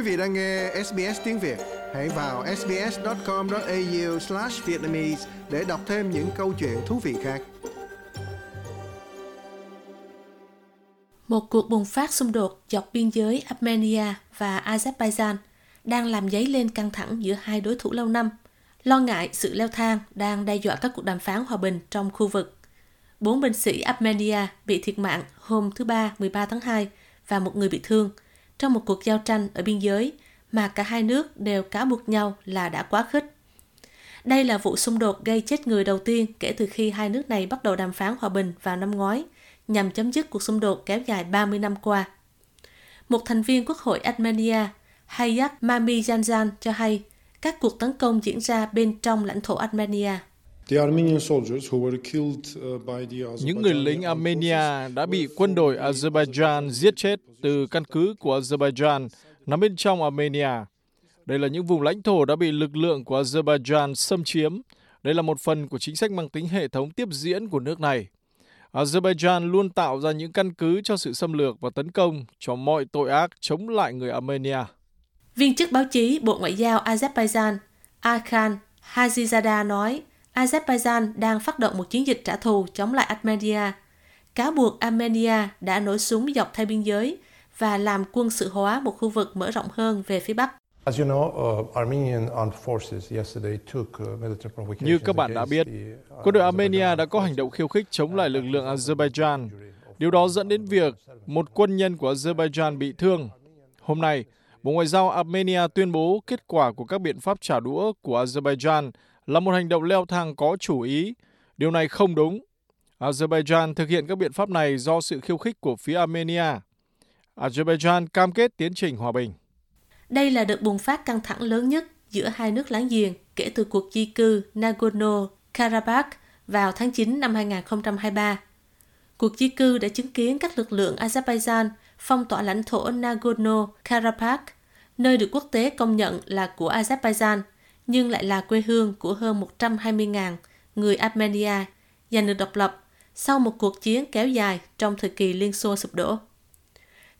Quý vị đang nghe SBS tiếng Việt, hãy vào sbs.com.au/vietnamese để đọc thêm những câu chuyện thú vị khác. Một cuộc bùng phát xung đột dọc biên giới Armenia và Azerbaijan đang làm dấy lên căng thẳng giữa hai đối thủ lâu năm. Lo ngại sự leo thang đang đe dọa các cuộc đàm phán hòa bình trong khu vực. Bốn binh sĩ Armenia bị thiệt mạng hôm thứ Ba 13 tháng 2 và một người bị thương – trong một cuộc giao tranh ở biên giới mà cả hai nước đều cáo buộc nhau là đã quá khích. Đây là vụ xung đột gây chết người đầu tiên kể từ khi hai nước này bắt đầu đàm phán hòa bình vào năm ngoái nhằm chấm dứt cuộc xung đột kéo dài 30 năm qua. Một thành viên Quốc hội Armenia, Hayat Mami Janjan cho hay các cuộc tấn công diễn ra bên trong lãnh thổ Armenia. Uh, Những người lính Armenia đã bị quân đội Azerbaijan giết chết từ căn cứ của Azerbaijan nằm bên trong Armenia. Đây là những vùng lãnh thổ đã bị lực lượng của Azerbaijan xâm chiếm. Đây là một phần của chính sách mang tính hệ thống tiếp diễn của nước này. Azerbaijan luôn tạo ra những căn cứ cho sự xâm lược và tấn công cho mọi tội ác chống lại người Armenia. Viên chức báo chí Bộ Ngoại giao Azerbaijan Akhan Hazizada nói Azerbaijan đang phát động một chiến dịch trả thù chống lại Armenia, cáo buộc Armenia đã nổ súng dọc theo biên giới và làm quân sự hóa một khu vực mở rộng hơn về phía Bắc. Uh, uh, Như các bạn đã biết, uh, quân đội Armenia đã có hành động khiêu khích chống lại lực lượng Azerbaijan. Điều đó dẫn đến việc một quân nhân của Azerbaijan bị thương. Hôm nay, Bộ Ngoại giao Armenia tuyên bố kết quả của các biện pháp trả đũa của Azerbaijan là một hành động leo thang có chủ ý. Điều này không đúng. Azerbaijan thực hiện các biện pháp này do sự khiêu khích của phía Armenia. Azerbaijan cam kết tiến trình hòa bình. Đây là đợt bùng phát căng thẳng lớn nhất giữa hai nước láng giềng kể từ cuộc di cư Nagorno-Karabakh vào tháng 9 năm 2023. Cuộc di cư đã chứng kiến các lực lượng Azerbaijan phong tỏa lãnh thổ Nagorno-Karabakh, nơi được quốc tế công nhận là của Azerbaijan – nhưng lại là quê hương của hơn 120.000 người Armenia giành được độc lập sau một cuộc chiến kéo dài trong thời kỳ Liên Xô sụp đổ.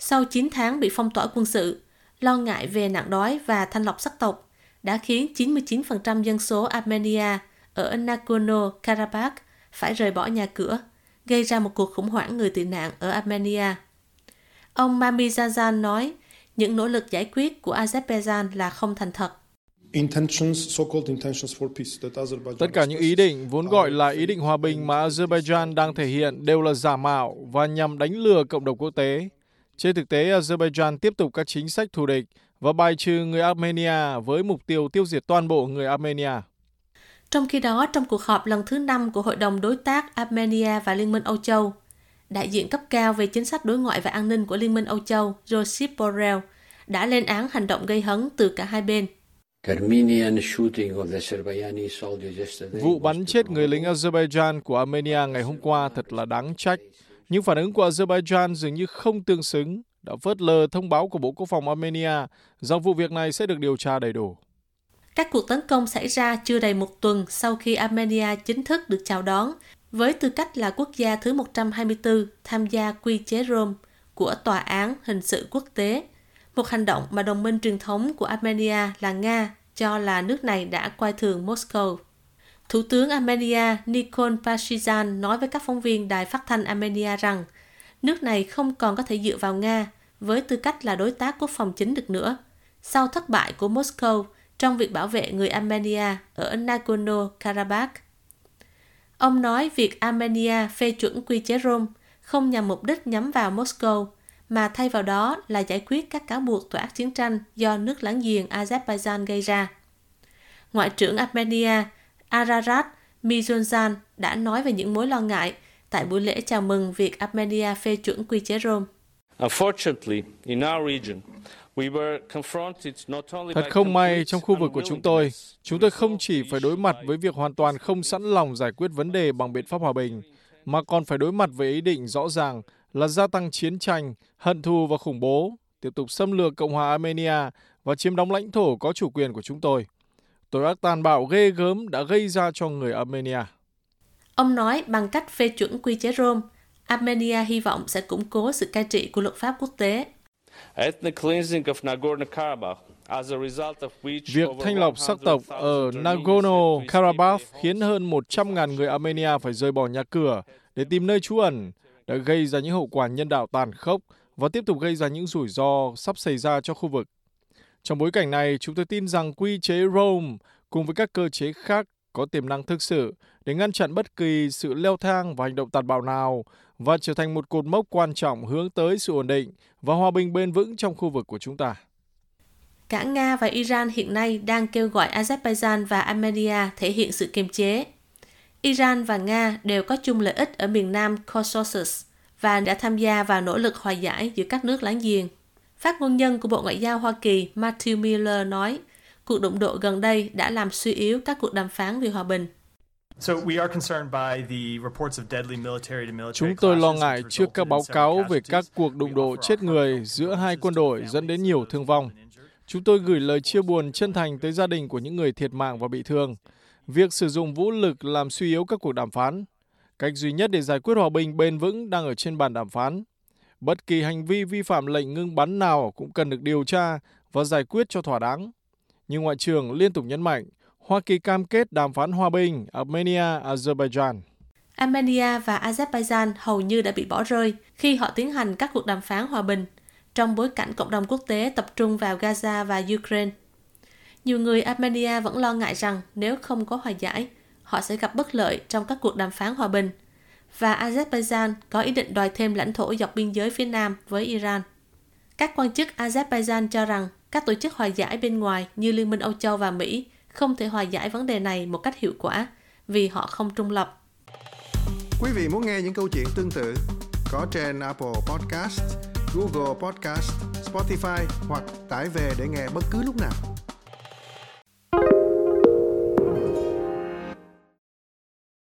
Sau 9 tháng bị phong tỏa quân sự, lo ngại về nạn đói và thanh lọc sắc tộc đã khiến 99% dân số Armenia ở Nagorno-Karabakh phải rời bỏ nhà cửa, gây ra một cuộc khủng hoảng người tị nạn ở Armenia. Ông Mami Zazan nói, những nỗ lực giải quyết của Azerbaijan là không thành thật Tất cả những ý định vốn gọi là ý định hòa bình mà Azerbaijan đang thể hiện đều là giả mạo và nhằm đánh lừa cộng đồng quốc tế. Trên thực tế, Azerbaijan tiếp tục các chính sách thù địch và bài trừ người Armenia với mục tiêu tiêu diệt toàn bộ người Armenia. Trong khi đó, trong cuộc họp lần thứ 5 của Hội đồng Đối tác Armenia và Liên minh Âu Châu, đại diện cấp cao về chính sách đối ngoại và an ninh của Liên minh Âu Châu, Josep Borrell, đã lên án hành động gây hấn từ cả hai bên – Vụ bắn chết người lính Azerbaijan của Armenia ngày hôm qua thật là đáng trách, nhưng phản ứng của Azerbaijan dường như không tương xứng, đã phớt lờ thông báo của Bộ Quốc phòng Armenia rằng vụ việc này sẽ được điều tra đầy đủ. Các cuộc tấn công xảy ra chưa đầy một tuần sau khi Armenia chính thức được chào đón với tư cách là quốc gia thứ 124 tham gia quy chế Rome của Tòa án Hình sự Quốc tế một hành động mà đồng minh truyền thống của Armenia là Nga cho là nước này đã coi thường Moscow. Thủ tướng Armenia Nikol Pashinyan nói với các phóng viên đài phát thanh Armenia rằng, nước này không còn có thể dựa vào Nga, với tư cách là đối tác quốc phòng chính được nữa sau thất bại của Moscow trong việc bảo vệ người Armenia ở Nagorno-Karabakh. Ông nói việc Armenia phê chuẩn quy chế Rome không nhằm mục đích nhắm vào Moscow, mà thay vào đó là giải quyết các cáo buộc tội ác chiến tranh do nước láng giềng Azerbaijan gây ra. Ngoại trưởng Armenia Ararat Mirzoyan đã nói về những mối lo ngại tại buổi lễ chào mừng việc Armenia phê chuẩn quy chế Rome. Thật không may trong khu vực của chúng tôi, chúng tôi không chỉ phải đối mặt với việc hoàn toàn không sẵn lòng giải quyết vấn đề bằng biện pháp hòa bình, mà còn phải đối mặt với ý định rõ ràng là gia tăng chiến tranh, hận thù và khủng bố, tiếp tục xâm lược Cộng hòa Armenia và chiếm đóng lãnh thổ có chủ quyền của chúng tôi. Tội ác tàn bạo ghê gớm đã gây ra cho người Armenia. Ông nói bằng cách phê chuẩn quy chế Rome, Armenia hy vọng sẽ củng cố sự cai trị của luật pháp quốc tế. Việc thanh lọc sắc tộc ở Nagorno-Karabakh khiến hơn 100.000 người Armenia phải rời bỏ nhà cửa để tìm nơi trú ẩn, đã gây ra những hậu quả nhân đạo tàn khốc và tiếp tục gây ra những rủi ro sắp xảy ra cho khu vực. Trong bối cảnh này, chúng tôi tin rằng quy chế Rome cùng với các cơ chế khác có tiềm năng thực sự để ngăn chặn bất kỳ sự leo thang và hành động tàn bạo nào và trở thành một cột mốc quan trọng hướng tới sự ổn định và hòa bình bền vững trong khu vực của chúng ta. Cả Nga và Iran hiện nay đang kêu gọi Azerbaijan và Armenia thể hiện sự kiềm chế. Iran và Nga đều có chung lợi ích ở miền nam Caucasus và đã tham gia vào nỗ lực hòa giải giữa các nước láng giềng. Phát ngôn nhân của Bộ Ngoại giao Hoa Kỳ Matthew Miller nói, cuộc đụng độ gần đây đã làm suy yếu các cuộc đàm phán về hòa bình. Chúng tôi lo ngại trước các báo cáo về các cuộc đụng độ chết người giữa hai quân đội dẫn đến nhiều thương vong. Chúng tôi gửi lời chia buồn chân thành tới gia đình của những người thiệt mạng và bị thương. Việc sử dụng vũ lực làm suy yếu các cuộc đàm phán. Cách duy nhất để giải quyết hòa bình bền vững đang ở trên bàn đàm phán. Bất kỳ hành vi vi phạm lệnh ngưng bắn nào cũng cần được điều tra và giải quyết cho thỏa đáng. Nhưng Ngoại trưởng liên tục nhấn mạnh, Hoa Kỳ cam kết đàm phán hòa bình Armenia-Azerbaijan. Armenia và Azerbaijan hầu như đã bị bỏ rơi khi họ tiến hành các cuộc đàm phán hòa bình trong bối cảnh cộng đồng quốc tế tập trung vào Gaza và Ukraine. Nhiều người Armenia vẫn lo ngại rằng nếu không có hòa giải, họ sẽ gặp bất lợi trong các cuộc đàm phán hòa bình, và Azerbaijan có ý định đòi thêm lãnh thổ dọc biên giới phía nam với Iran. Các quan chức Azerbaijan cho rằng các tổ chức hòa giải bên ngoài như Liên minh Âu Châu và Mỹ không thể hòa giải vấn đề này một cách hiệu quả vì họ không trung lập. Quý vị muốn nghe những câu chuyện tương tự có trên Apple Podcast, Google Podcast, Spotify hoặc tải về để nghe bất cứ lúc nào.